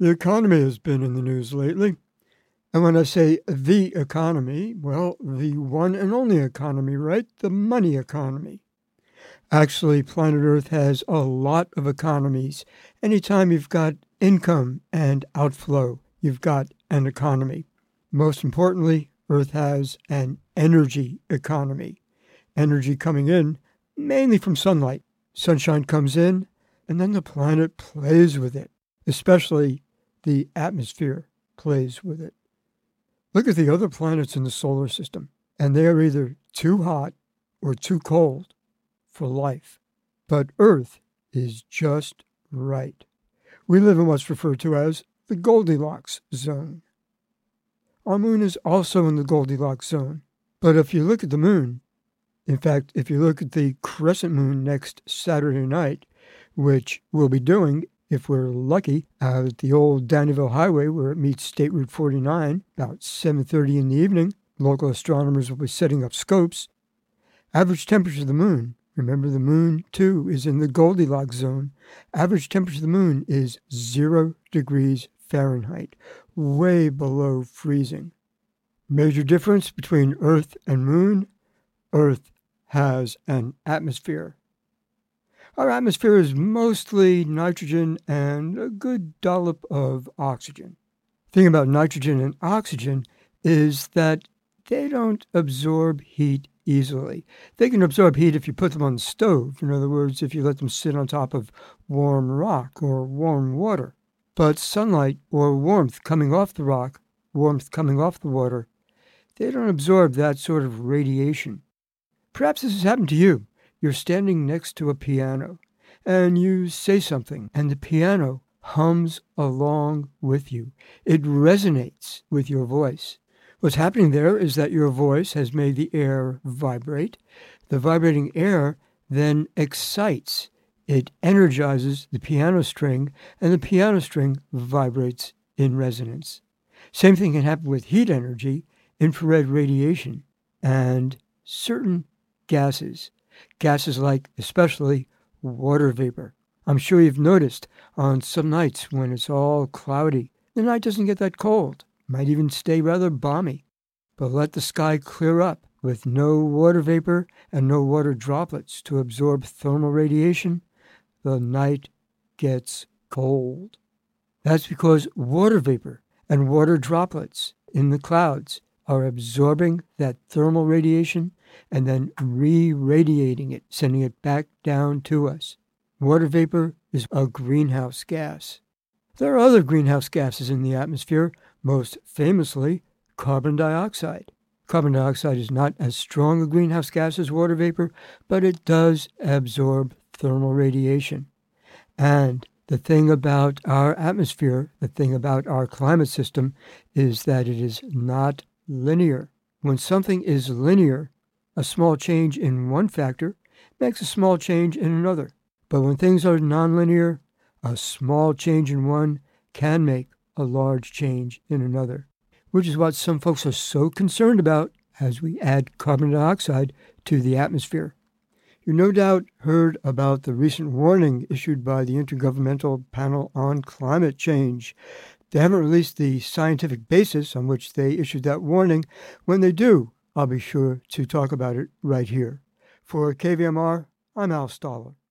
The economy has been in the news lately. And when I say the economy, well, the one and only economy, right? The money economy. Actually, planet Earth has a lot of economies. Anytime you've got income and outflow, you've got an economy. Most importantly, Earth has an energy economy. Energy coming in mainly from sunlight. Sunshine comes in, and then the planet plays with it, especially the atmosphere plays with it. Look at the other planets in the solar system, and they are either too hot or too cold for life. But Earth is just right. We live in what's referred to as the Goldilocks zone. Our moon is also in the Goldilocks zone. But if you look at the moon, in fact, if you look at the crescent moon next Saturday night, which we'll be doing if we're lucky out at the old Downieville Highway where it meets State Route 49 about 7:30 in the evening, local astronomers will be setting up scopes. Average temperature of the moon Remember, the moon, too, is in the Goldilocks zone. Average temperature of the moon is zero degrees Fahrenheit, way below freezing. Major difference between Earth and Moon Earth has an atmosphere. Our atmosphere is mostly nitrogen and a good dollop of oxygen. The thing about nitrogen and oxygen is that they don't absorb heat easily. They can absorb heat if you put them on the stove, in other words, if you let them sit on top of warm rock or warm water. But sunlight or warmth coming off the rock, warmth coming off the water, they don't absorb that sort of radiation. Perhaps this has happened to you. You're standing next to a piano and you say something, and the piano hums along with you. It resonates with your voice. What's happening there is that your voice has made the air vibrate. The vibrating air then excites, it energizes the piano string, and the piano string vibrates in resonance. Same thing can happen with heat energy, infrared radiation, and certain gases. Gases like, especially, water vapor. I'm sure you've noticed on some nights when it's all cloudy, the night doesn't get that cold might even stay rather balmy. But let the sky clear up with no water vapor and no water droplets to absorb thermal radiation, the night gets cold. That's because water vapor and water droplets in the clouds are absorbing that thermal radiation and then re radiating it, sending it back down to us. Water vapor is a greenhouse gas. There are other greenhouse gases in the atmosphere, most famously carbon dioxide. Carbon dioxide is not as strong a greenhouse gas as water vapor, but it does absorb thermal radiation. And the thing about our atmosphere, the thing about our climate system, is that it is not linear. When something is linear, a small change in one factor makes a small change in another. But when things are nonlinear, a small change in one can make a large change in another, which is what some folks are so concerned about as we add carbon dioxide to the atmosphere. You no doubt heard about the recent warning issued by the Intergovernmental Panel on Climate Change. They haven't released the scientific basis on which they issued that warning. When they do, I'll be sure to talk about it right here. For KVMR, I'm Al Stahler.